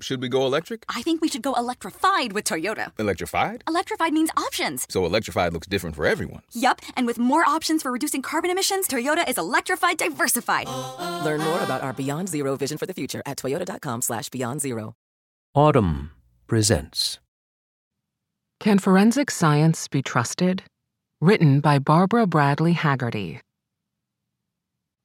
Should we go electric? I think we should go electrified with Toyota. Electrified? Electrified means options. So electrified looks different for everyone. Yup, and with more options for reducing carbon emissions, Toyota is electrified diversified. Learn more about our Beyond Zero vision for the future at toyota.com slash beyond zero. Audm presents. Can Forensic Science Be Trusted? Written by Barbara Bradley Hagerty.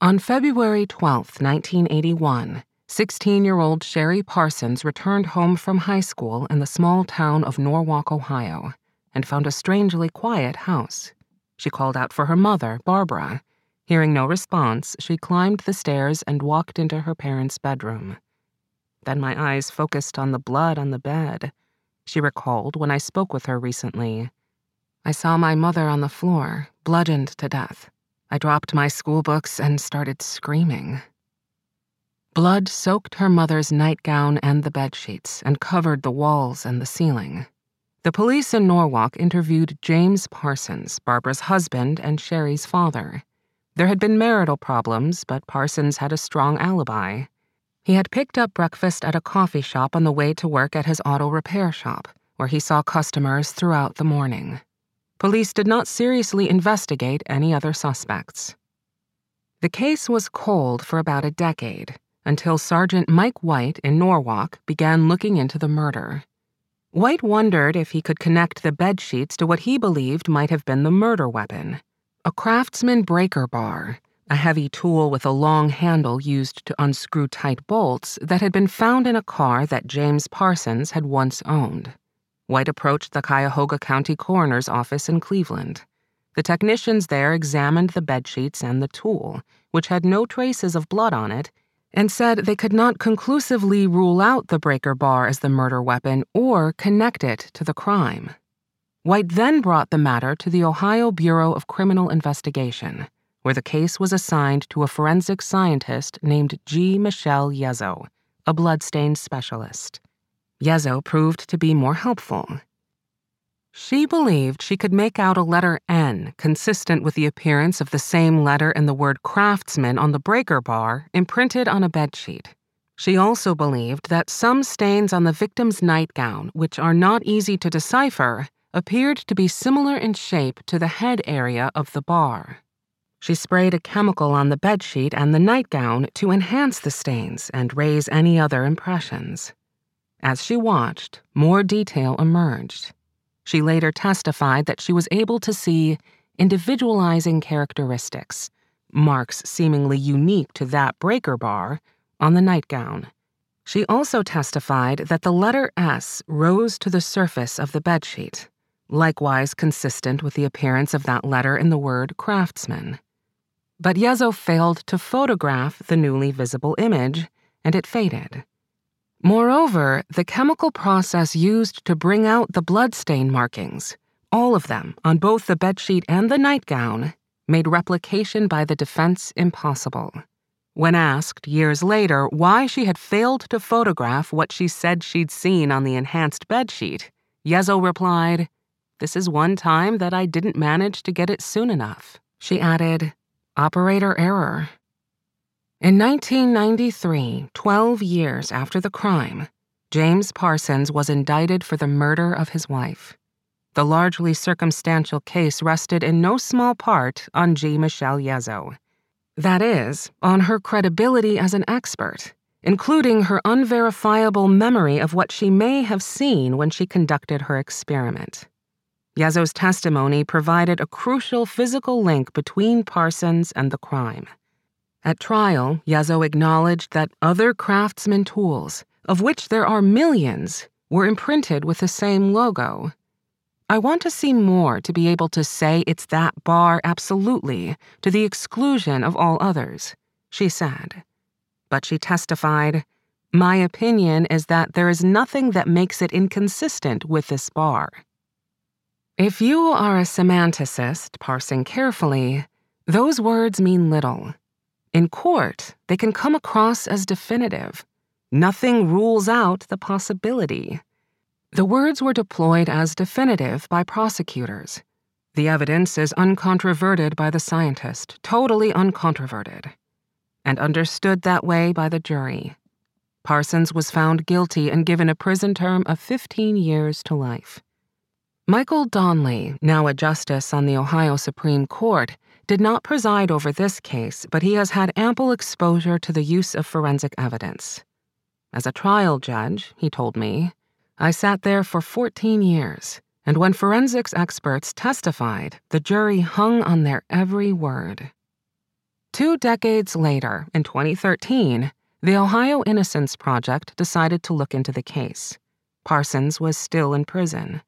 On February 12, 1981, 16 year old Sherry Parsons returned home from high school in the small town of Norwalk, Ohio, and found a strangely quiet house. She called out for her mother, Barbara. Hearing no response, she climbed the stairs and walked into her parents' bedroom. Then my eyes focused on the blood on the bed. She recalled when I spoke with her recently. I saw my mother on the floor, bludgeoned to death. I dropped my school books and started screaming. Blood soaked her mother's nightgown and the bed sheets and covered the walls and the ceiling. The police in Norwalk interviewed James Parsons, Barbara's husband and Sherry's father. There had been marital problems, but Parsons had a strong alibi. He had picked up breakfast at a coffee shop on the way to work at his auto repair shop, where he saw customers throughout the morning. Police did not seriously investigate any other suspects. The case was cold for about a decade until Sergeant Mike White in Norwalk began looking into the murder. White wondered if he could connect the bed sheets to what he believed might have been the murder weapon a craftsman breaker bar, a heavy tool with a long handle used to unscrew tight bolts that had been found in a car that James Parsons had once owned. White approached the Cuyahoga County Coroner's office in Cleveland. The technicians there examined the bed sheets and the tool, which had no traces of blood on it and said they could not conclusively rule out the breaker bar as the murder weapon or connect it to the crime. White then brought the matter to the Ohio Bureau of Criminal Investigation, where the case was assigned to a forensic scientist named G. Michelle Yezzo, a bloodstain specialist. Yezzo proved to be more helpful. She believed she could make out a letter N consistent with the appearance of the same letter in the word craftsman on the breaker bar imprinted on a bedsheet. She also believed that some stains on the victim's nightgown, which are not easy to decipher, appeared to be similar in shape to the head area of the bar. She sprayed a chemical on the bedsheet and the nightgown to enhance the stains and raise any other impressions. As she watched, more detail emerged. She later testified that she was able to see individualizing characteristics, marks seemingly unique to that breaker bar, on the nightgown. She also testified that the letter S rose to the surface of the bedsheet, likewise consistent with the appearance of that letter in the word craftsman. But Yezzo failed to photograph the newly visible image, and it faded. Moreover, the chemical process used to bring out the bloodstain markings, all of them on both the bedsheet and the nightgown, made replication by the defense impossible. When asked years later why she had failed to photograph what she said she'd seen on the enhanced bedsheet, Yezzo replied, This is one time that I didn't manage to get it soon enough. She added, Operator error. In 1993, 12 years after the crime, James Parsons was indicted for the murder of his wife. The largely circumstantial case rested in no small part on G. Michelle Yezzo. That is, on her credibility as an expert, including her unverifiable memory of what she may have seen when she conducted her experiment. Yezzo's testimony provided a crucial physical link between Parsons and the crime. At trial, Yezzo acknowledged that other craftsman tools, of which there are millions, were imprinted with the same logo. I want to see more to be able to say it's that bar absolutely, to the exclusion of all others, she said. But she testified, My opinion is that there is nothing that makes it inconsistent with this bar. If you are a semanticist parsing carefully, those words mean little. In court, they can come across as definitive. Nothing rules out the possibility. The words were deployed as definitive by prosecutors. The evidence is uncontroverted by the scientist, totally uncontroverted, and understood that way by the jury. Parsons was found guilty and given a prison term of 15 years to life. Michael Donnelly, now a justice on the Ohio Supreme Court, did not preside over this case, but he has had ample exposure to the use of forensic evidence. As a trial judge, he told me, I sat there for 14 years, and when forensics experts testified, the jury hung on their every word. Two decades later, in 2013, the Ohio Innocence Project decided to look into the case. Parsons was still in prison.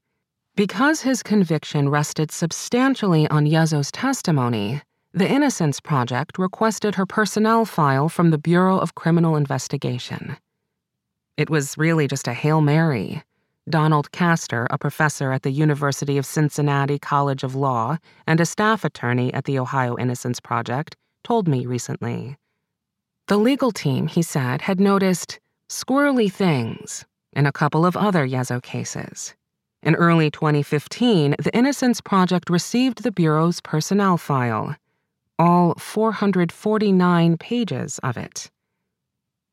Because his conviction rested substantially on Yezzo's testimony, the Innocence Project requested her personnel file from the Bureau of Criminal Investigation. It was really just a Hail Mary. Donald Caster, a professor at the University of Cincinnati College of Law and a staff attorney at the Ohio Innocence Project, told me recently. The legal team, he said, had noticed squirrely things in a couple of other Yezzo cases. In early 2015, the Innocence Project received the Bureau's personnel file, all 449 pages of it.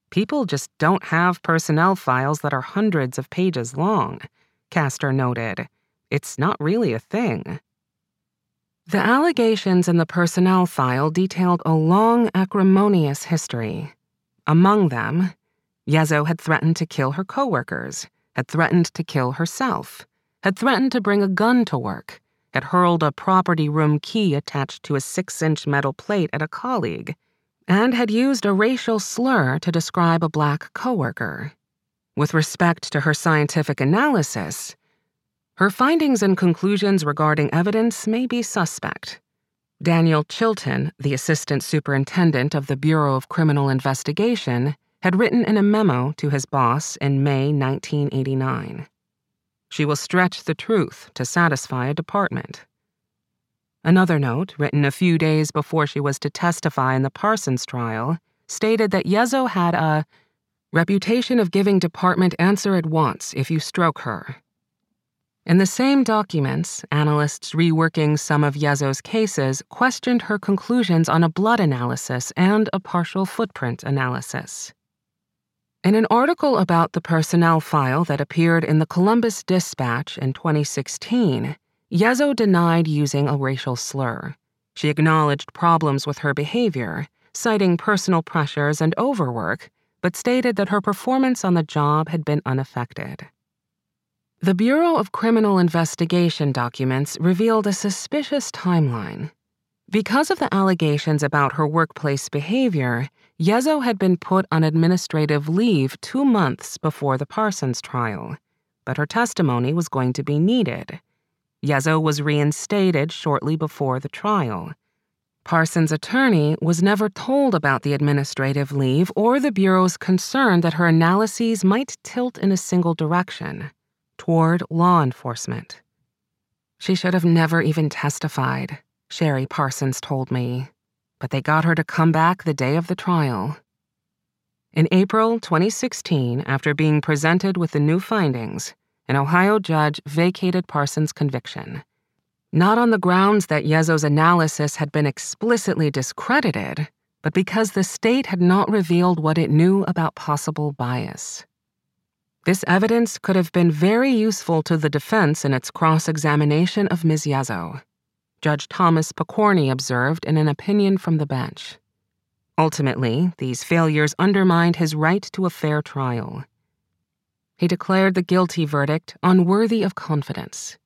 People just don't have personnel files that are hundreds of pages long, Caster noted. It's not really a thing. The allegations in the personnel file detailed a long, acrimonious history. Among them, Yezzo had threatened to kill her coworkers, had threatened to kill herself, had threatened to bring a gun to work, had hurled a property room key attached to a six inch metal plate at a colleague, and had used a racial slur to describe a black coworker. With respect to her scientific analysis, her findings and conclusions regarding evidence may be suspect. Daniel Chilton, the assistant superintendent of the Bureau of Criminal Investigation, had written in a memo to his boss in May 1989. She will stretch the truth to satisfy a department. Another note, written a few days before she was to testify in the Parsons trial, stated that Yezzo had a reputation of giving department answer at once if you stroke her. In the same documents, analysts reworking some of Yezzo's cases questioned her conclusions on a blood analysis and a partial footprint analysis. In an article about the personnel file that appeared in the Columbus Dispatch in 2016, Yezzo denied using a racial slur. She acknowledged problems with her behavior, citing personal pressures and overwork, but stated that her performance on the job had been unaffected. The Bureau of Criminal Investigation documents revealed a suspicious timeline. Because of the allegations about her workplace behavior, Yezzo had been put on administrative leave two months before the Parsons trial, but her testimony was going to be needed. Yezzo was reinstated shortly before the trial. Parsons' attorney was never told about the administrative leave or the Bureau's concern that her analyses might tilt in a single direction toward law enforcement. She should have never even testified, Sherry Parsons told me but they got her to come back the day of the trial. In April 2016, after being presented with the new findings, an Ohio judge vacated Parsons' conviction. Not on the grounds that Yezzo's analysis had been explicitly discredited, but because the state had not revealed what it knew about possible bias. This evidence could have been very useful to the defense in its cross examination of Ms. Yezzo. Judge Thomas Pokorny observed in an opinion from the bench. Ultimately, these failures undermined his right to a fair trial. He declared the guilty verdict unworthy of confidence.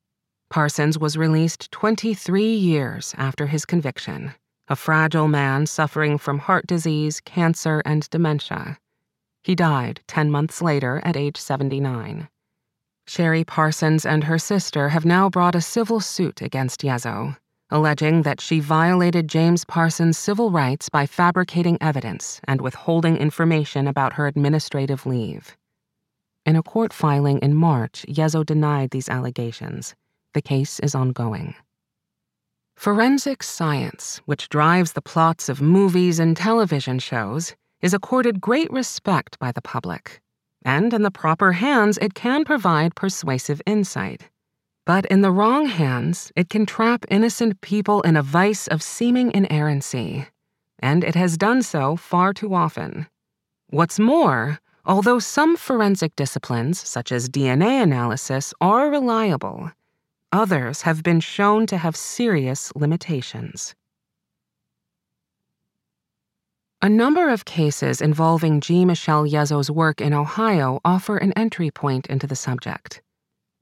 Parsons was released 23 years after his conviction, a fragile man suffering from heart disease, cancer, and dementia. He died 10 months later at age 79. Sherry Parsons and her sister have now brought a civil suit against Yezzo alleging that she violated James Parsons' civil rights by fabricating evidence and withholding information about her administrative leave. In a court filing in March, Yezzo denied these allegations. The case is ongoing. Forensic science, which drives the plots of movies and television shows, is accorded great respect by the public. And in the proper hands, it can provide persuasive insight. But in the wrong hands, it can trap innocent people in a vice of seeming inerrancy. And it has done so far too often. What's more, although some forensic disciplines, such as DNA analysis, are reliable, others have been shown to have serious limitations. A number of cases involving G. Michelle Yezzo's work in Ohio offer an entry point into the subject.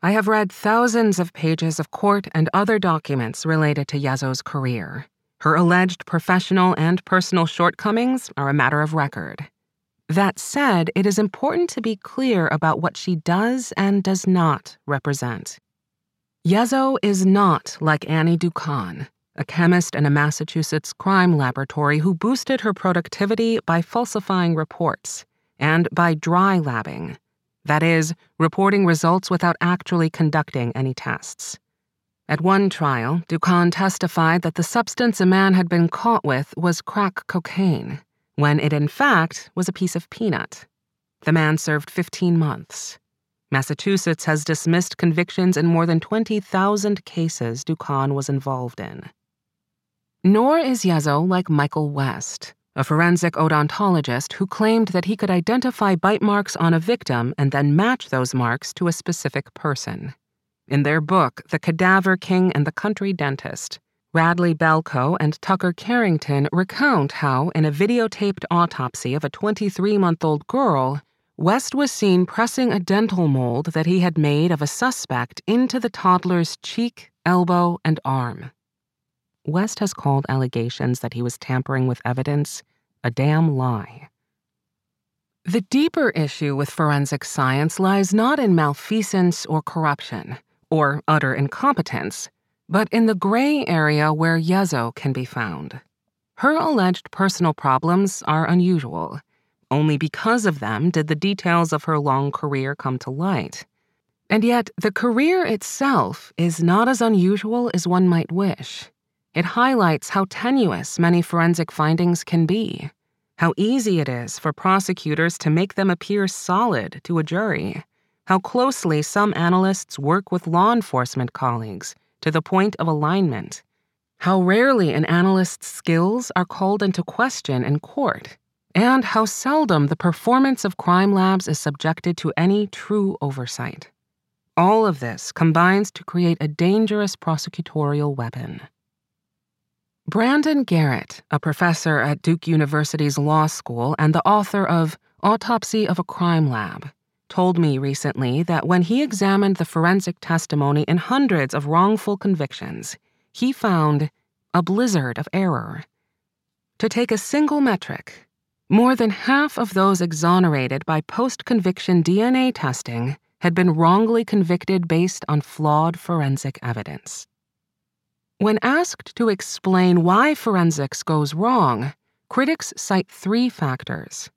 I have read thousands of pages of court and other documents related to Yezzo's career. Her alleged professional and personal shortcomings are a matter of record. That said, it is important to be clear about what she does and does not represent. Yezzo is not like Annie Dookhan, a chemist in a Massachusetts crime laboratory who boosted her productivity by falsifying reports and by dry labbing, that is, reporting results without actually conducting any tests. At one trial, Dookhan testified that the substance a man had been caught with was crack cocaine, when it in fact was a piece of peanut. The man served 15 months. Massachusetts has dismissed convictions in more than 20,000 cases Dookhan was involved in. Nor is Yezzo like Michael West, a forensic odontologist who claimed that he could identify bite marks on a victim and then match those marks to a specific person. In their book, The Cadaver King and the Country Dentist, Radley Balko and Tucker Carrington recount how, in a videotaped autopsy of a 23 month old girl, West was seen pressing a dental mold that he had made of a suspect into the toddler's cheek, elbow, and arm. West has called allegations that he was tampering with evidence a damn lie. The deeper issue with forensic science lies not in malfeasance or corruption, or utter incompetence, but in the gray area where Yezzo can be found. Her alleged personal problems are unusual. Only because of them did the details of her long career come to light. And yet, the career itself is not as unusual as one might wish. It highlights how tenuous many forensic findings can be, how easy it is for prosecutors to make them appear solid to a jury, how closely some analysts work with law enforcement colleagues to the point of alignment, how rarely an analyst's skills are called into question in court, and how seldom the performance of crime labs is subjected to any true oversight. All of this combines to create a dangerous prosecutorial weapon. Brandon Garrett, a professor at Duke University's law school and the author of Autopsy of a Crime Lab, told me recently that when he examined the forensic testimony in hundreds of wrongful convictions, he found a blizzard of error. To take a single metric, more than half of those exonerated by post conviction DNA testing had been wrongly convicted based on flawed forensic evidence. When asked to explain why forensics goes wrong, critics cite three factors.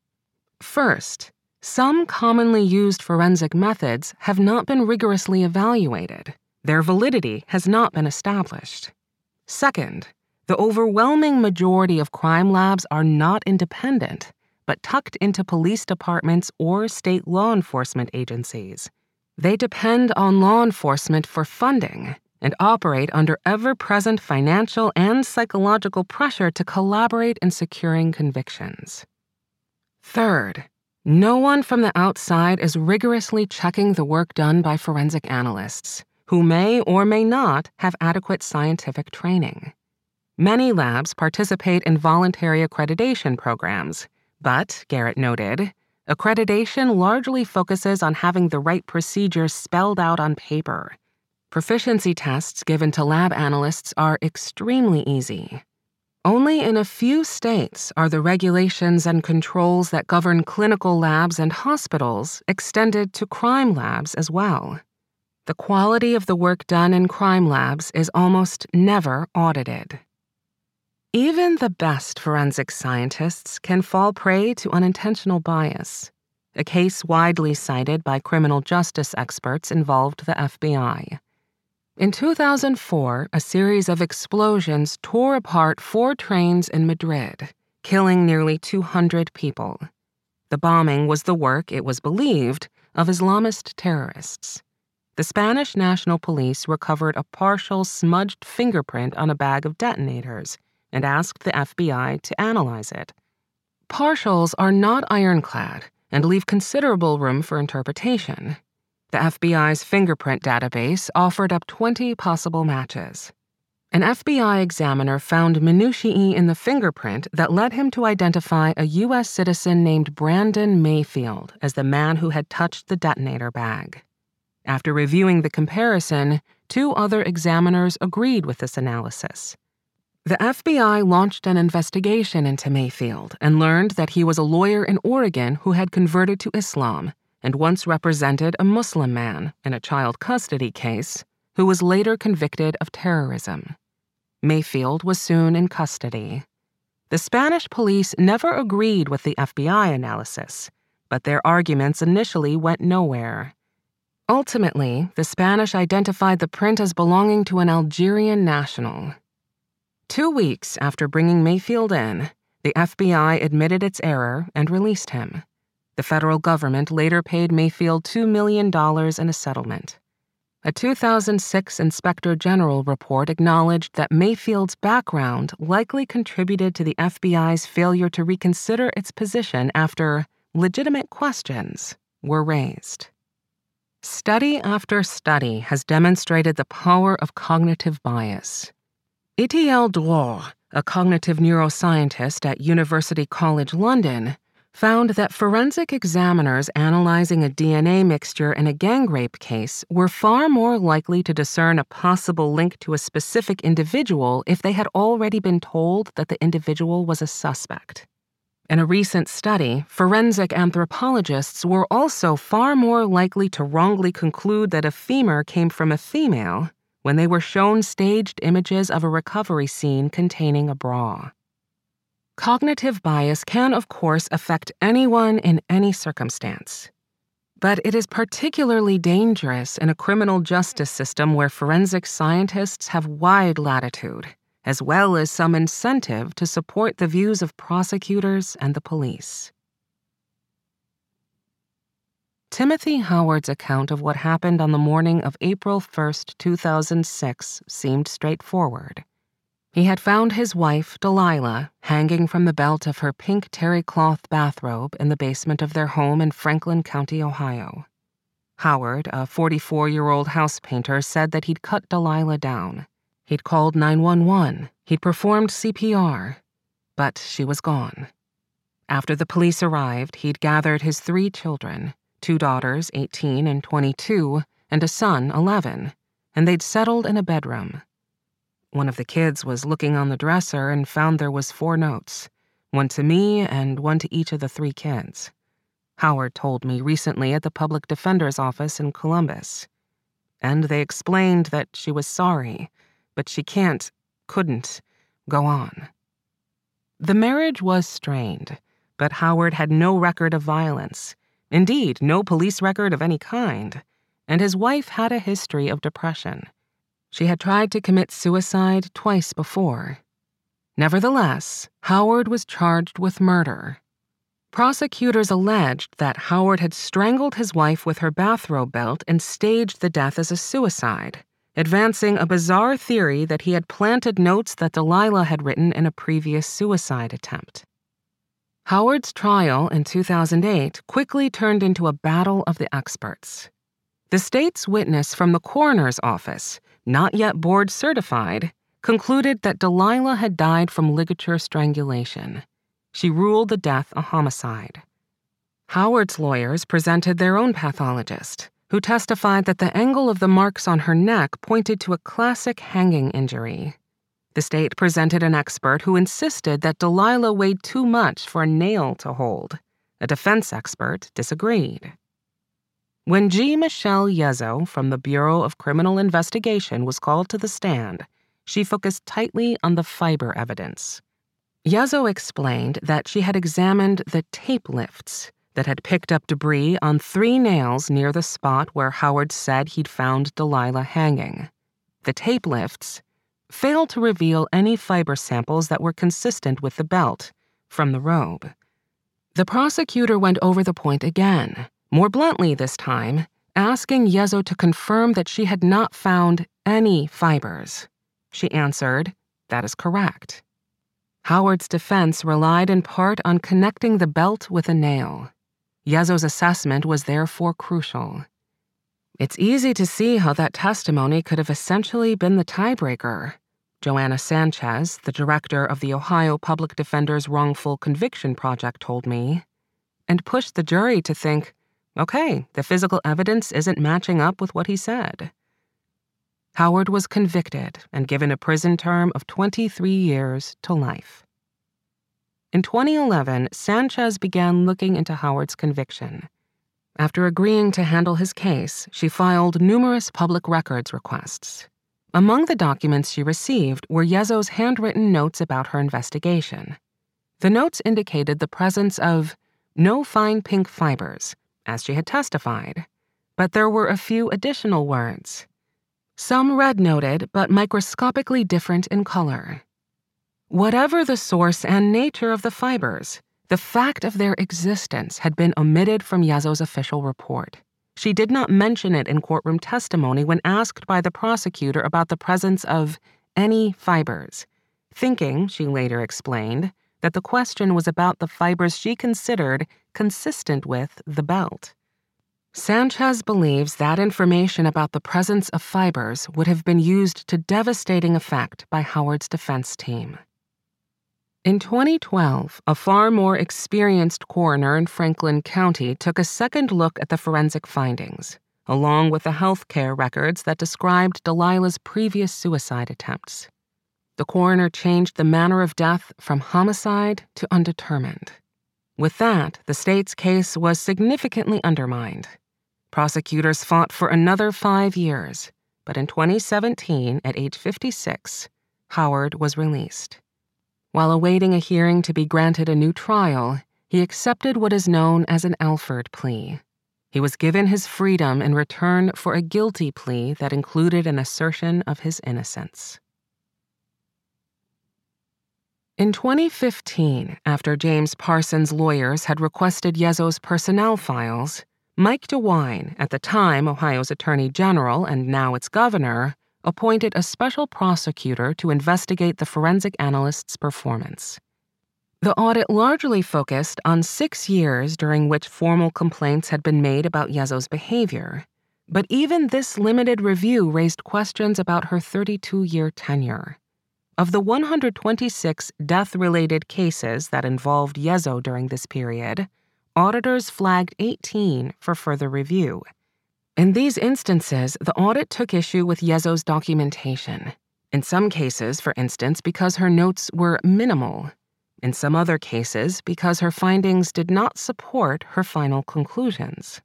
First, some commonly used forensic methods have not been rigorously evaluated. Their validity has not been established. Second, the overwhelming majority of crime labs are not independent, but tucked into police departments or state law enforcement agencies. They depend on law enforcement for funding and operate under ever present financial and psychological pressure to collaborate in securing convictions. Third, no one from the outside is rigorously checking the work done by forensic analysts, who may or may not have adequate scientific training. Many labs participate in voluntary accreditation programs, but, Garrett noted, accreditation largely focuses on having the right procedures spelled out on paper Proficiency tests given to lab analysts are extremely easy. Only in a few states are the regulations and controls that govern clinical labs and hospitals extended to crime labs as well. The quality of the work done in crime labs is almost never audited. Even the best forensic scientists can fall prey to unintentional bias, a case widely cited by criminal justice experts involved the FBI. In 2004, a series of explosions tore apart four trains in Madrid, killing nearly 200 people. The bombing was the work, it was believed, of Islamist terrorists. The Spanish National Police recovered a partial smudged fingerprint on a bag of detonators and asked the FBI to analyze it. Partials are not ironclad, and leave considerable room for interpretation. The FBI's fingerprint database offered up 20 possible matches. An FBI examiner found minutiae in the fingerprint that led him to identify a U.S. citizen named Brandon Mayfield as the man who had touched the detonator bag. After reviewing the comparison, two other examiners agreed with this analysis. The FBI launched an investigation into Mayfield and learned that he was a lawyer in Oregon who had converted to Islam and once represented a Muslim man in a child custody case who was later convicted of terrorism. Mayfield was soon in custody. The Spanish police never agreed with the FBI analysis, but their arguments initially went nowhere. Ultimately, the Spanish identified the print as belonging to an Algerian national. Two weeks after bringing Mayfield in, the FBI admitted its error and released him. The federal government later paid Mayfield $2 million in a settlement. A 2006 Inspector General report acknowledged that Mayfield's background likely contributed to the FBI's failure to reconsider its position after legitimate questions were raised. Study after study has demonstrated the power of cognitive bias. Itiel Dror, a cognitive neuroscientist at University College London, found that forensic examiners analyzing a DNA mixture in a gang rape case were far more likely to discern a possible link to a specific individual if they had already been told that the individual was a suspect. In a recent study, forensic anthropologists were also far more likely to wrongly conclude that a femur came from a female when they were shown staged images of a recovery scene containing a bra. Cognitive bias can, of course, affect anyone in any circumstance. But it is particularly dangerous in a criminal justice system where forensic scientists have wide latitude as well as some incentive to support the views of prosecutors and the police. Timothy Howard's account of what happened on the morning of April 1, 2006, seemed straightforward. He had found his wife, Delilah, hanging from the belt of her pink terry cloth bathrobe in the basement of their home in Franklin County, Ohio. Howard, a 44 year old house painter, said that he'd cut Delilah down. He'd called 911, he'd performed CPR, but she was gone. After the police arrived, he'd gathered his three children two daughters, 18 and 22, and a son, 11, and they'd settled in a bedroom. One of the kids was looking on the dresser and found there was four notes, one to me and one to each of the three kids. Howard told me recently at the public defender's office in Columbus. And they explained that she was sorry but she can't, couldn't, go on. The marriage was strained, but Howard had no record of violence, indeed, no police record of any kind, and his wife had a history of depression. She had tried to commit suicide twice before. Nevertheless, Howard was charged with murder. Prosecutors alleged that Howard had strangled his wife with her bathrobe belt and staged the death as a suicide, advancing a bizarre theory that he had planted notes that Delilah had written in a previous suicide attempt. Howard's trial in 2008 quickly turned into a battle of the experts. The state's witness from the coroner's office, not yet board certified, concluded that Delilah had died from ligature strangulation. She ruled the death a homicide. Howard's lawyers presented their own pathologist, who testified that the angle of the marks on her neck pointed to a classic hanging injury. The state presented an expert who insisted that Delilah weighed too much for a nail to hold. A defense expert disagreed. When G. Michelle Yezzo from the Bureau of Criminal Investigation was called to the stand, she focused tightly on the fiber evidence. Yezzo explained that she had examined the tape lifts that had picked up debris on three nails near the spot where Howard said he'd found Delilah hanging. The tape lifts failed to reveal any fiber samples that were consistent with the belt from the robe. The prosecutor went over the point again, more bluntly this time, asking Yezzo to confirm that she had not found any fibers. She answered, That is correct. Howard's defense relied in part on connecting the belt with a nail. Yezzo's assessment was therefore crucial. It's easy to see how that testimony could have essentially been the tiebreaker. Joanna Sanchez, the director of the Ohio Public Defender's Wrongful Conviction Project, told me, and pushed the jury to think okay, the physical evidence isn't matching up with what he said. Howard was convicted and given a prison term of 23 years to life. In 2011, Sanchez began looking into Howard's conviction. After agreeing to handle his case, she filed numerous public records requests. Among the documents she received were Yezzo's handwritten notes about her investigation. The notes indicated the presence of no fine pink fibers, as she had testified, but there were a few additional words. Some red noted, but microscopically different in color. Whatever the source and nature of the fibers, the fact of their existence had been omitted from Yezzo's official report. She did not mention it in courtroom testimony when asked by the prosecutor about the presence of any fibers, thinking, she later explained, that the question was about the fibers she considered consistent with the belt. Sanchez believes that information about the presence of fibers would have been used to devastating effect by Howard's defense team. In 2012, a far more experienced coroner in Franklin County took a second look at the forensic findings, along with the health care records that described Delilah's previous suicide attempts. The coroner changed the manner of death from homicide to undetermined. With that, the state's case was significantly undermined. Prosecutors fought for another five years, but in 2017, at age 56, Howard was released. While awaiting a hearing to be granted a new trial, he accepted what is known as an Alford plea. He was given his freedom in return for a guilty plea that included an assertion of his innocence. In 2015, after James Parsons' lawyers had requested Yezzo's personnel files, Mike DeWine, at the time Ohio's Attorney General and now its governor, appointed a special prosecutor to investigate the forensic analyst's performance. The audit largely focused on six years during which formal complaints had been made about Yezzo's behavior, but even this limited review raised questions about her 32 year tenure. Of the 126 death related cases that involved Yezzo during this period, auditors flagged 18 for further review. In these instances, the audit took issue with Yezzo's documentation. In some cases, for instance, because her notes were minimal. In some other cases, because her findings did not support her final conclusions.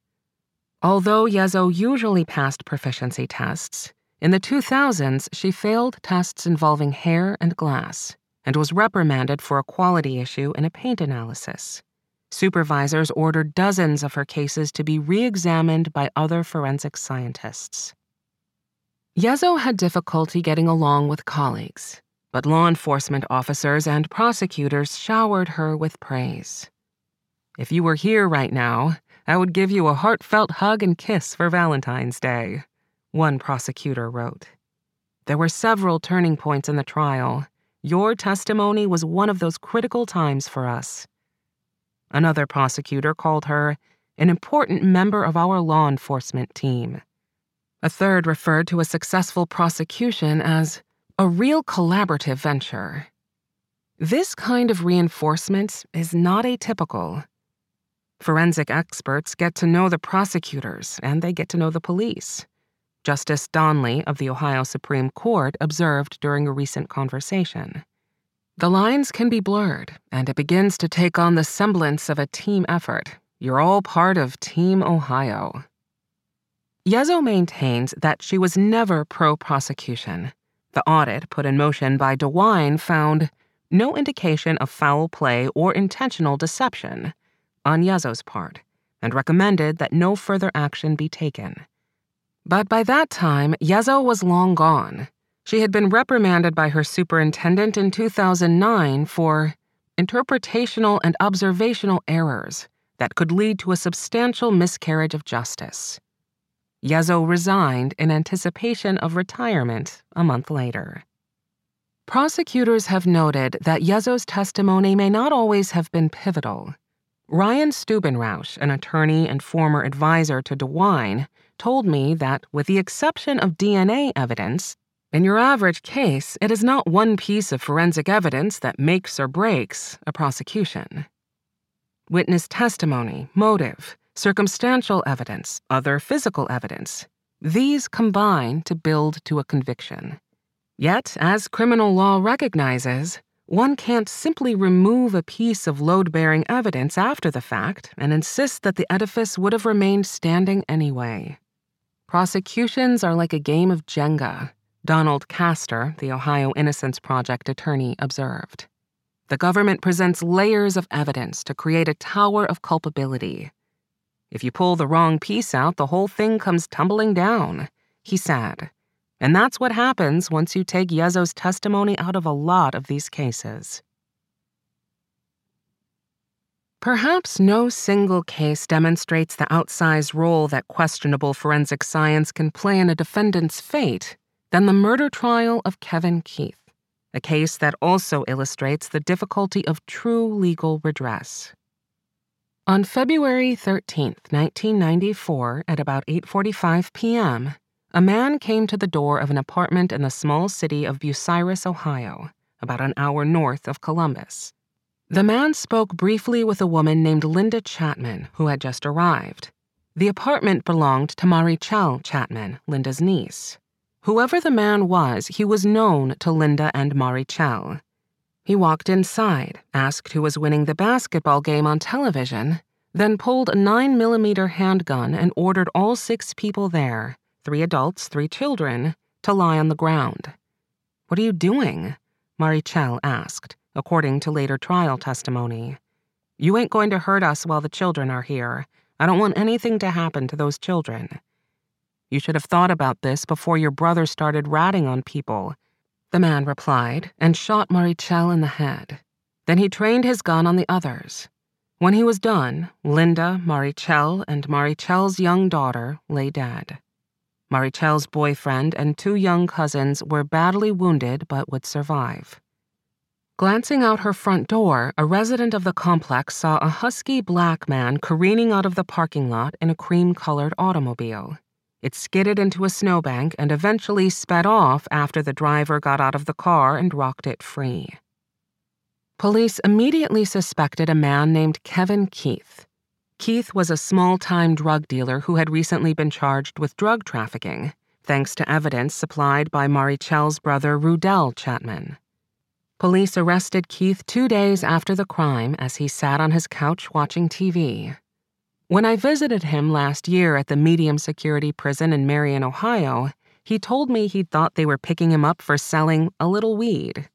Although Yezzo usually passed proficiency tests, in the 2000s she failed tests involving hair and glass and was reprimanded for a quality issue in a paint analysis. Supervisors ordered dozens of her cases to be re examined by other forensic scientists. Yezzo had difficulty getting along with colleagues, but law enforcement officers and prosecutors showered her with praise. If you were here right now, I would give you a heartfelt hug and kiss for Valentine's Day, one prosecutor wrote. There were several turning points in the trial. Your testimony was one of those critical times for us. Another prosecutor called her an important member of our law enforcement team. A third referred to a successful prosecution as a real collaborative venture. This kind of reinforcement is not atypical. Forensic experts get to know the prosecutors and they get to know the police. Justice Donnelly of the Ohio Supreme Court observed during a recent conversation. The lines can be blurred, and it begins to take on the semblance of a team effort. You're all part of Team Ohio. Yezzo maintains that she was never pro prosecution. The audit put in motion by DeWine found no indication of foul play or intentional deception on Yezzo's part and recommended that no further action be taken. But by that time, Yezzo was long gone, she had been reprimanded by her superintendent in 2009 for interpretational and observational errors that could lead to a substantial miscarriage of justice. Yezzo resigned in anticipation of retirement a month later. Prosecutors have noted that Yezzo's testimony may not always have been pivotal. Ryan Stubenrauch, an attorney and former advisor to DeWine, told me that, with the exception of DNA evidence, in your average case, it is not one piece of forensic evidence that makes or breaks a prosecution. Witness testimony, motive, circumstantial evidence, other physical evidence, these combine to build to a conviction. Yet, as criminal law recognizes, one can't simply remove a piece of load bearing evidence after the fact and insist that the edifice would have remained standing anyway. Prosecutions are like a game of Jenga, Donald Caster, the Ohio Innocence Project attorney, observed. The government presents layers of evidence to create a tower of culpability. If you pull the wrong piece out, the whole thing comes tumbling down, he said. And that's what happens once you take Yezzo's testimony out of a lot of these cases. Perhaps no single case demonstrates the outsized role that questionable forensic science can play in a defendant's fate than the murder trial of Kevin Keith, a case that also illustrates the difficulty of true legal redress. On February 13, 1994, at about 8:45 p.m., a man came to the door of an apartment in the small city of Bucyrus, Ohio, about an hour north of Columbus. The man spoke briefly with a woman named Linda Chatman, who had just arrived. The apartment belonged to Marichell Chatman, Linda's niece. Whoever the man was, he was known to Linda and Marichell. He walked inside, asked who was winning the basketball game on television, then pulled a 9mm handgun and ordered all six people there three adults, three children to lie on the ground. What are you doing? Marichell asked, according to later trial testimony. You ain't going to hurt us while the children are here. I don't want anything to happen to those children. You should have thought about this before your brother started ratting on people. The man replied and shot Marichell in the head. Then he trained his gun on the others. When he was done, Linda, Marichell, and Marichell's young daughter lay dead. Marichell's boyfriend and two young cousins were badly wounded but would survive. Glancing out her front door, a resident of the complex saw a husky black man careening out of the parking lot in a cream colored automobile. It skidded into a snowbank and eventually sped off after the driver got out of the car and rocked it free. Police immediately suspected a man named Kevin Keith. Keith was a small time drug dealer who had recently been charged with drug trafficking, thanks to evidence supplied by Marichell's brother Rudel Chatman. Police arrested Keith two days after the crime as he sat on his couch watching TV. When I visited him last year at the medium security prison in Marion, Ohio, he told me he thought they were picking him up for selling a little weed.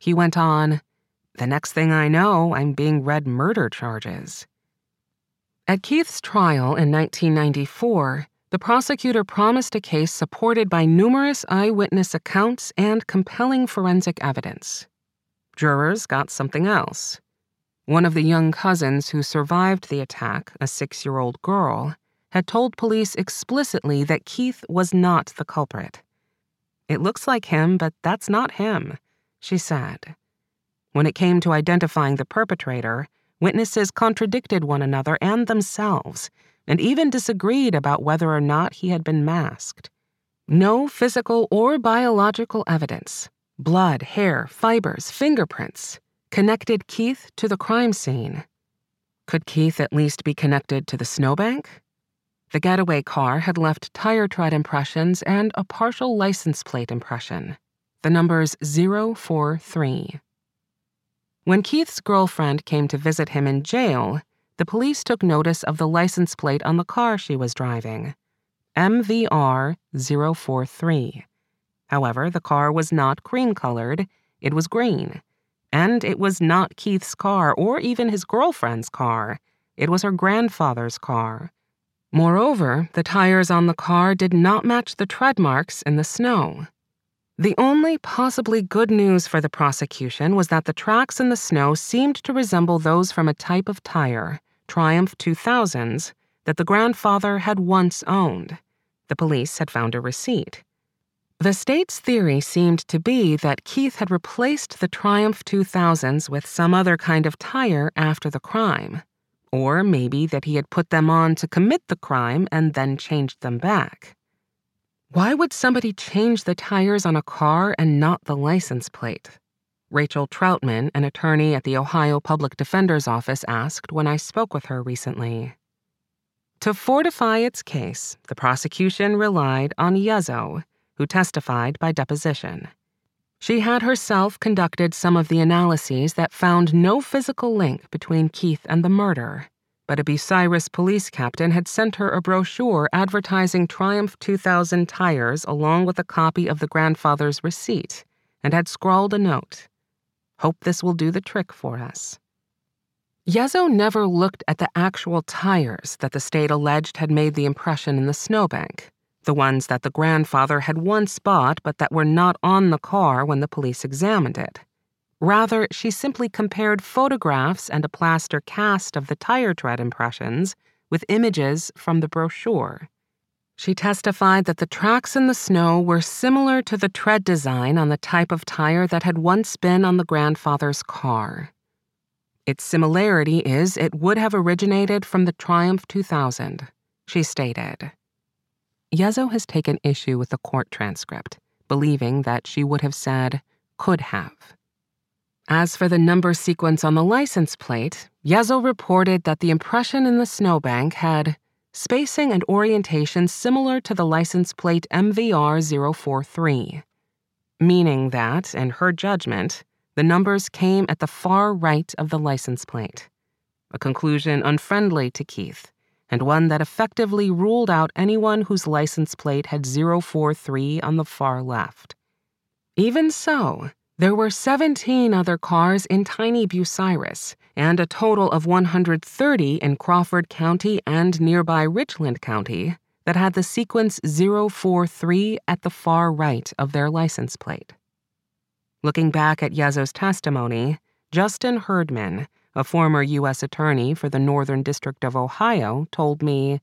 He went on, The next thing I know, I'm being read murder charges. At Keith's trial in 1994, the prosecutor promised a case supported by numerous eyewitness accounts and compelling forensic evidence. Jurors got something else one of the young cousins who survived the attack, a six year old girl, had told police explicitly that Keith was not the culprit. It looks like him, but that's not him, she said. When it came to identifying the perpetrator, witnesses contradicted one another and themselves, and even disagreed about whether or not he had been masked. No physical or biological evidence blood, hair, fibers, fingerprints connected Keith to the crime scene. Could Keith at least be connected to the snowbank? The getaway car had left tire tread impressions and a partial license plate impression, the numbers 043. When Keith's girlfriend came to visit him in jail, the police took notice of the license plate on the car she was driving MVR 043. However, the car was not cream colored, it was green and it was not Keith's car or even his girlfriend's car. It was her grandfather's car. Moreover, the tires on the car did not match the tread marks in the snow. The only possibly good news for the prosecution was that the tracks in the snow seemed to resemble those from a type of tire, Triumph 2000s, that the grandfather had once owned. The police had found a receipt. The state's theory seemed to be that Keith had replaced the Triumph 2000s with some other kind of tire after the crime. Or maybe that he had put them on to commit the crime and then changed them back. Why would somebody change the tires on a car and not the license plate? Rachel Troutman, an attorney at the Ohio Public Defender's Office, asked when I spoke with her recently. To fortify its case, the prosecution relied on Yezzo, who testified by deposition. She had herself conducted some of the analyses that found no physical link between Keith and the murder but a Bucyrus police captain had sent her a brochure advertising Triumph 2000 tires along with a copy of the grandfather's receipt and had scrawled a note Hope this will do the trick for us. Yezzo never looked at the actual tires that the state alleged had made the impression in the snowbank, the ones that the grandfather had once bought but that were not on the car when the police examined it. Rather, she simply compared photographs and a plaster cast of the tire tread impressions with images from the brochure. She testified that the tracks in the snow were similar to the tread design on the type of tire that had once been on the grandfather's car. Its similarity is it would have originated from the Triumph 2000, she stated. Yezzo has taken issue with the court transcript, believing that she would have said, could have. As for the number sequence on the license plate, Yezzo reported that the impression in the snowbank had spacing and orientation similar to the license plate MVR 043, meaning that, in her judgment, the numbers came at the far right of the license plate, a conclusion unfriendly to Keith, and one that effectively ruled out anyone whose license plate had 043 on the far left. Even so, there were 17 other cars in tiny Bucyrus and a total of 130 in Crawford County and nearby Richland County that had the sequence 043 at the far right of their license plate. Looking back at Yezzo's testimony, Justin Herdman, a former U.S. attorney for the Northern District of Ohio, told me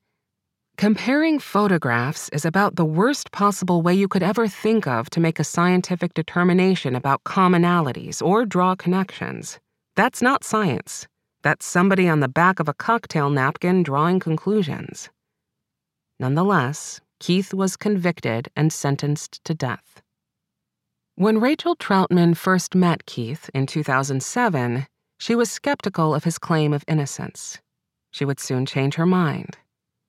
Comparing photographs is about the worst possible way you could ever think of to make a scientific determination about commonalities or draw connections. That's not science. That's somebody on the back of a cocktail napkin drawing conclusions. Nonetheless, Keith was convicted and sentenced to death. When Rachel Troutman first met Keith in 2007, she was skeptical of his claim of innocence. She would soon change her mind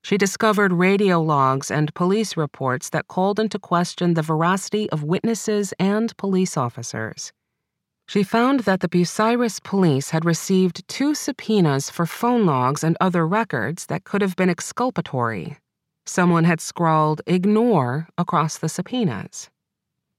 she discovered radio logs and police reports that called into question the veracity of witnesses and police officers. She found that the Bucyrus police had received two subpoenas for phone logs and other records that could have been exculpatory. Someone had scrawled ignore across the subpoenas.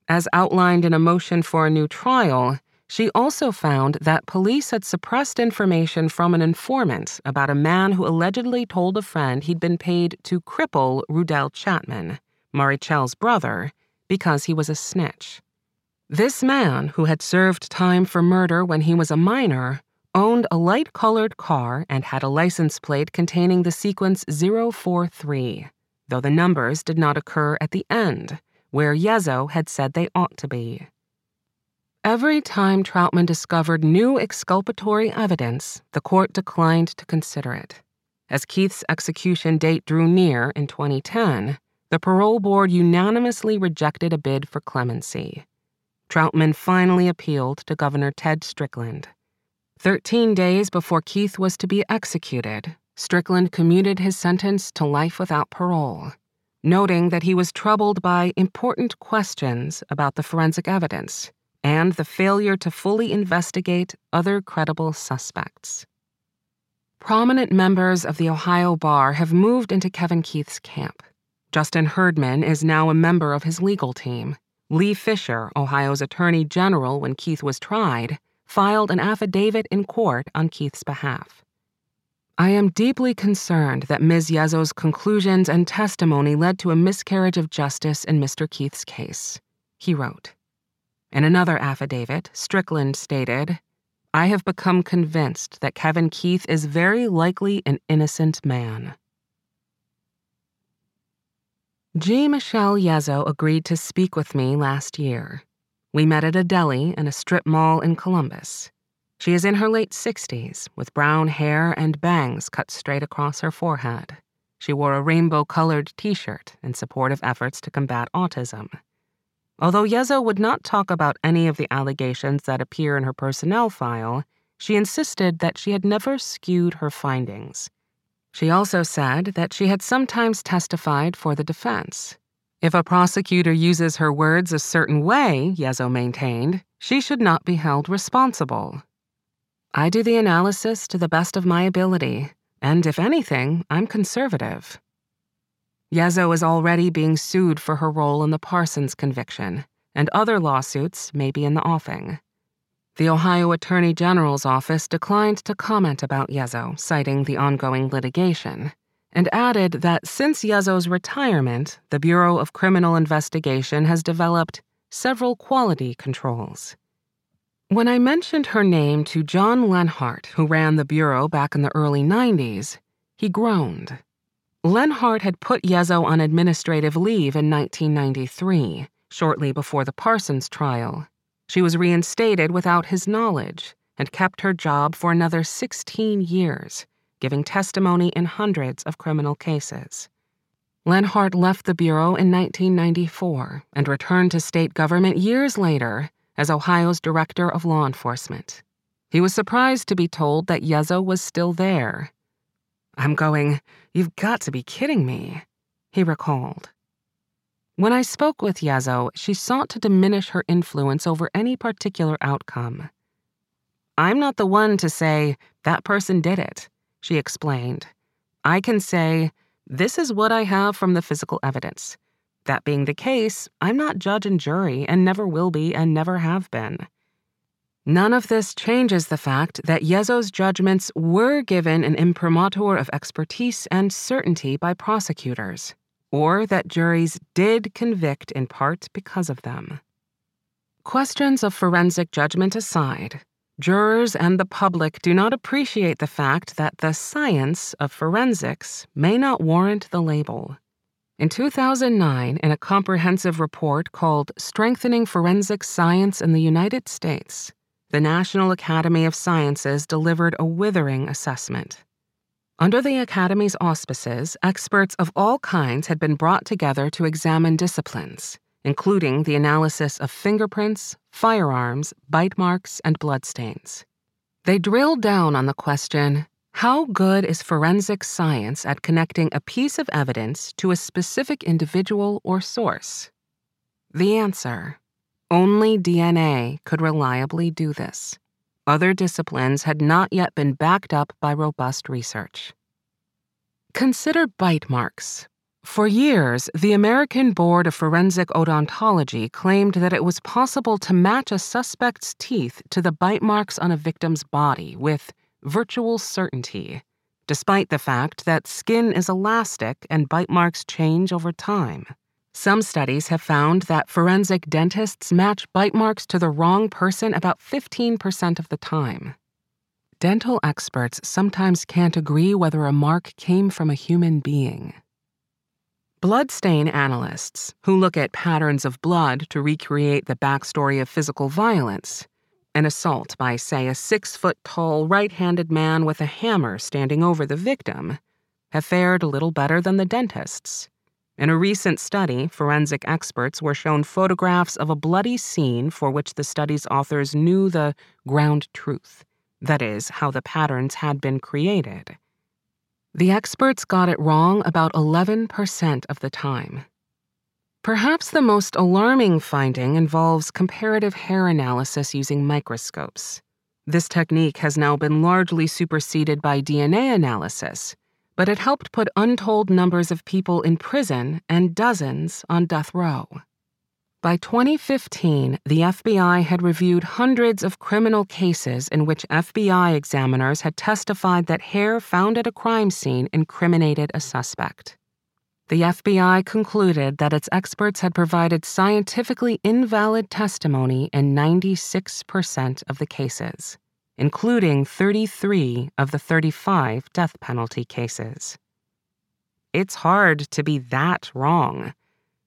As outlined in a motion for a new trial, she also found that police had suppressed information from an informant about a man who allegedly told a friend he'd been paid to cripple Rudel Chatman, Marichell's brother, because he was a snitch. This man, who had served time for murder when he was a minor, owned a light colored car and had a license plate containing the sequence 043, though the numbers did not occur at the end, where Yezzo had said they ought to be. Every time Troutman discovered new exculpatory evidence, the court declined to consider it. As Keith's execution date drew near in 2010, the parole board unanimously rejected a bid for clemency. Troutman finally appealed to Governor Ted Strickland. Thirteen days before Keith was to be executed, Strickland commuted his sentence to life without parole, noting that he was troubled by important questions about the forensic evidence and the failure to fully investigate other credible suspects. Prominent members of the Ohio Bar have moved into Kevin Keith's camp. Justin Herdman is now a member of his legal team. Lee Fisher, Ohio's Attorney General when Keith was tried, filed an affidavit in court on Keith's behalf. I am deeply concerned that Ms. Yezzo's conclusions and testimony led to a miscarriage of justice in Mr. Keith's case, he wrote. In another affidavit, Strickland stated, I have become convinced that Kevin Keith is very likely an innocent man. G. Michelle Yezzo agreed to speak with me last year. We met at a deli in a strip mall in Columbus. She is in her late 60s, with brown hair and bangs cut straight across her forehead. She wore a rainbow colored t shirt in support of efforts to combat autism. Although Yezzo would not talk about any of the allegations that appear in her personnel file, she insisted that she had never skewed her findings. She also said that she had sometimes testified for the defense. If a prosecutor uses her words a certain way, Yezzo maintained, she should not be held responsible. I do the analysis to the best of my ability, and if anything, I'm conservative. Yezzo is already being sued for her role in the Parsons conviction, and other lawsuits may be in the offing. The Ohio Attorney General's office declined to comment about Yezzo, citing the ongoing litigation, and added that since Yezzo's retirement, the Bureau of Criminal Investigation has developed several quality controls. When I mentioned her name to John Lenhart, who ran the Bureau back in the early 90s, he groaned. Lenhart had put Yezzo on administrative leave in 1993, shortly before the Parsons trial, she was reinstated without his knowledge and kept her job for another 16 years, giving testimony in hundreds of criminal cases. Lenhart left the Bureau in 1994 and returned to state government years later as Ohio's Director of Law Enforcement. He was surprised to be told that Yezzo was still there. I'm going, You've got to be kidding me, he recalled. When I spoke with Yezzo, she sought to diminish her influence over any particular outcome. I'm not the one to say, that person did it, she explained. I can say, this is what I have from the physical evidence. That being the case, I'm not judge and jury and never will be and never have been. None of this changes the fact that Yezzo's judgments were given an imprimatur of expertise and certainty by prosecutors or that juries did convict in part because of them. Questions of forensic judgment aside, jurors and the public do not appreciate the fact that the science of forensics may not warrant the label. In 2009, in a comprehensive report called Strengthening Forensic Science in the United States, the National Academy of Sciences delivered a withering assessment. Under the Academy's auspices, experts of all kinds had been brought together to examine disciplines, including the analysis of fingerprints, firearms, bite marks, and bloodstains. They drilled down on the question how good is forensic science at connecting a piece of evidence to a specific individual or source? The answer only DNA could reliably do this. Other disciplines had not yet been backed up by robust research. Consider bite marks. For years, the American Board of Forensic Odontology claimed that it was possible to match a suspect's teeth to the bite marks on a victim's body with virtual certainty, despite the fact that skin is elastic and bite marks change over time. Some studies have found that forensic dentists match bite marks to the wrong person about 15% of the time. Dental experts sometimes can't agree whether a mark came from a human being. Bloodstain analysts, who look at patterns of blood to recreate the backstory of physical violence, an assault by, say, a six foot tall right handed man with a hammer standing over the victim, have fared a little better than the dentists. In a recent study, forensic experts were shown photographs of a bloody scene for which the study's authors knew the ground truth that is, how the patterns had been created. The experts got it wrong about 11% of the time. Perhaps the most alarming finding involves comparative hair analysis using microscopes. This technique has now been largely superseded by DNA analysis but it helped put untold numbers of people in prison and dozens on death row. By 2015, the FBI had reviewed hundreds of criminal cases in which FBI examiners had testified that hair found at a crime scene incriminated a suspect. The FBI concluded that its experts had provided scientifically invalid testimony in 96% of the cases including 33 of the 35 death penalty cases. It's hard to be that wrong,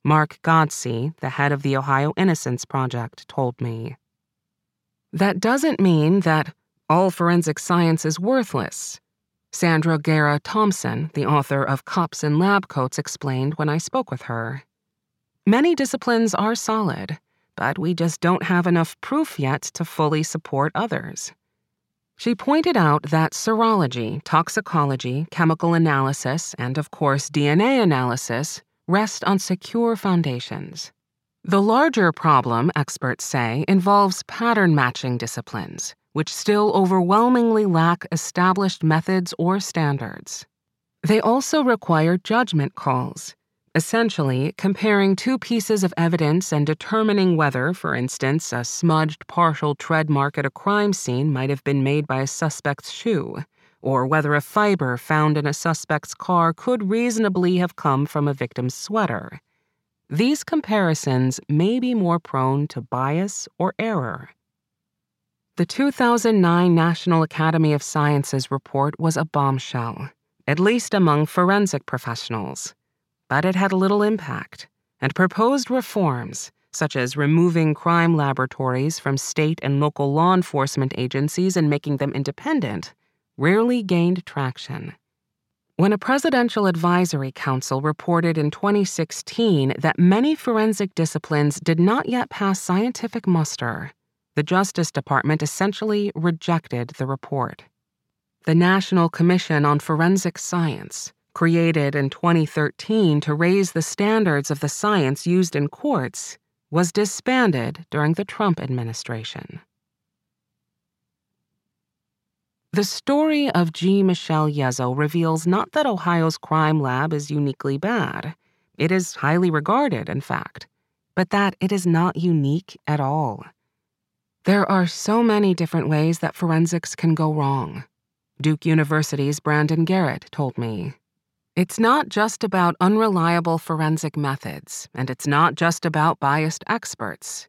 Mark Godsey, the head of the Ohio Innocence Project, told me. That doesn't mean that All forensic science is worthless. Sandra Guerra Thompson, the author of Cops in Lab Coats, explained when I spoke with her. Many disciplines are solid, but we just don't have enough proof yet to fully support others. She pointed out that serology, toxicology, chemical analysis, and of course DNA analysis rest on secure foundations. The larger problem, experts say, involves pattern matching disciplines, which still overwhelmingly lack established methods or standards. They also require judgment calls, essentially comparing two pieces of evidence and determining whether, for instance, a smudged partial tread mark at a crime scene might have been made by a suspect's shoe, or whether a fiber found in a suspect's car could reasonably have come from a victim's sweater. These comparisons may be more prone to bias or error. The 2009 National Academy of Sciences report was a bombshell, at least among forensic professionals. But it had little impact, and proposed reforms, such as removing crime laboratories from state and local law enforcement agencies and making them independent, rarely gained traction. When a Presidential Advisory Council reported in 2016 that many forensic disciplines did not yet pass scientific muster, the Justice Department essentially rejected the report. The National Commission on Forensic Science, created in 2013 to raise the standards of the science used in courts, was disbanded during the Trump administration. The story of G. Michelle Yezzo reveals not that Ohio's crime lab is uniquely bad, it is highly regarded, in fact, but that it is not unique at all. There are so many different ways that forensics can go wrong. Duke University's Brandon Garrett told me. It's not just about unreliable forensic methods, and it's not just about biased experts.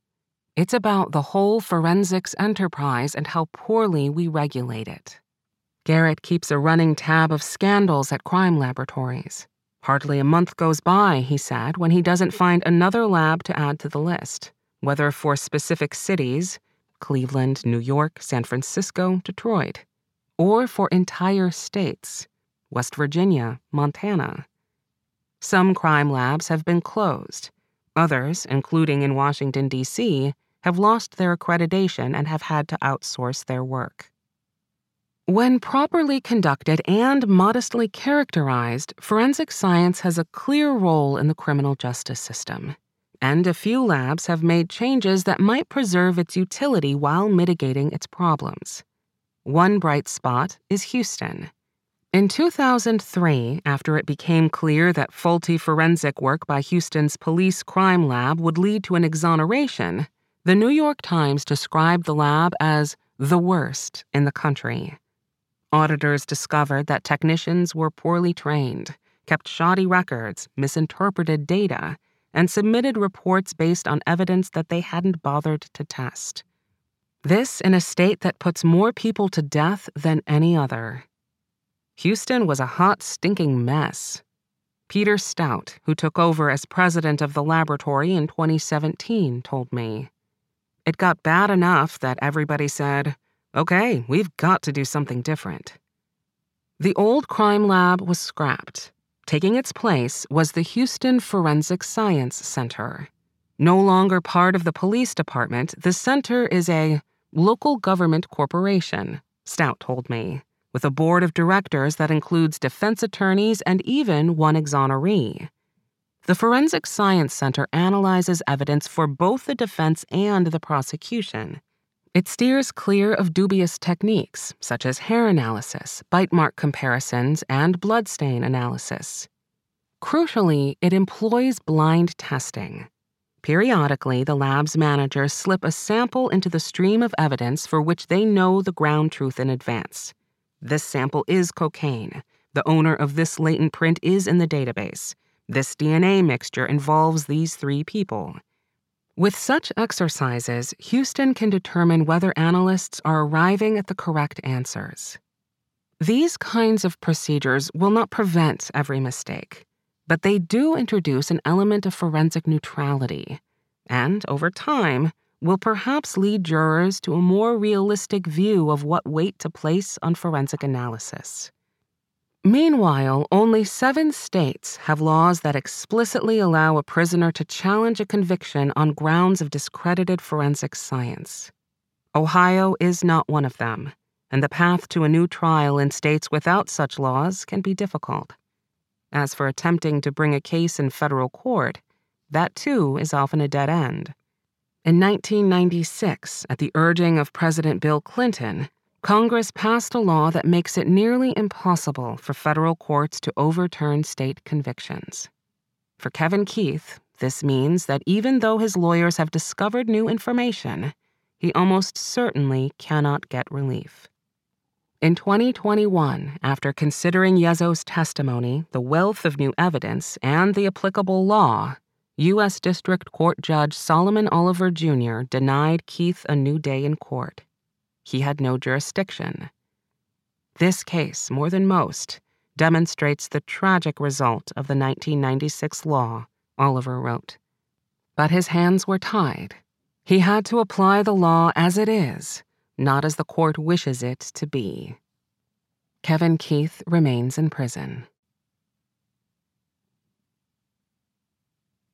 It's about the whole forensics enterprise and how poorly we regulate it. Garrett keeps a running tab of scandals at crime laboratories. Hardly a month goes by, he said, when he doesn't find another lab to add to the list, whether for specific cities Cleveland, New York, San Francisco, Detroit or for entire states West Virginia, Montana. Some crime labs have been closed. Others, including in Washington, D.C., have lost their accreditation and have had to outsource their work. When properly conducted and modestly characterized, forensic science has a clear role in the criminal justice system. And a few labs have made changes that might preserve its utility while mitigating its problems. One bright spot is Houston. In 2003, after it became clear that faulty forensic work by Houston's police crime lab would lead to an exoneration, the New York Times described the lab as the worst in the country. Auditors discovered that technicians were poorly trained, kept shoddy records, misinterpreted data, and submitted reports based on evidence that they hadn't bothered to test. This in a state that puts more people to death than any other. Houston was a hot, stinking mess. Peter Stout, who took over as president of the laboratory in 2017, told me. It got bad enough that everybody said, okay, we've got to do something different. The old crime lab was scrapped. Taking its place was the Houston Forensic Science Center. No longer part of the police department, the center is a local government corporation, Stout told me, with a board of directors that includes defense attorneys and even one exoneree. The Forensic Science Center analyzes evidence for both the defense and the prosecution. It steers clear of dubious techniques such as hair analysis, bite mark comparisons, and bloodstain analysis. Crucially, it employs blind testing. Periodically, the lab's managers slip a sample into the stream of evidence for which they know the ground truth in advance. This sample is cocaine. The owner of this latent print is in the database. This DNA mixture involves these three people. With such exercises, Houston can determine whether analysts are arriving at the correct answers. These kinds of procedures will not prevent every mistake, but they do introduce an element of forensic neutrality. And over time, will perhaps lead jurors to a more realistic view of what weight to place on forensic analysis. Meanwhile, only seven states have laws that explicitly allow a prisoner to challenge a conviction on grounds of discredited forensic science. Ohio is not one of them, and the path to a new trial in states without such laws can be difficult. As for attempting to bring a case in federal court, that too is often a dead end. In 1996, at the urging of President Bill Clinton, Congress passed a law that makes it nearly impossible for federal courts to overturn state convictions. For Kevin Keith, this means that even though his lawyers have discovered new information, he almost certainly cannot get relief. In 2021, after considering Yezzo's testimony, the wealth of new evidence, and the applicable law, U.S. District Court Judge Solomon Oliver Jr. denied Keith a new day in court. He had no jurisdiction. This case, more than most, demonstrates the tragic result of the 1996 law, Oliver wrote. But his hands were tied. He had to apply the law as it is, not as the court wishes it to be. Kevin Keith remains in prison.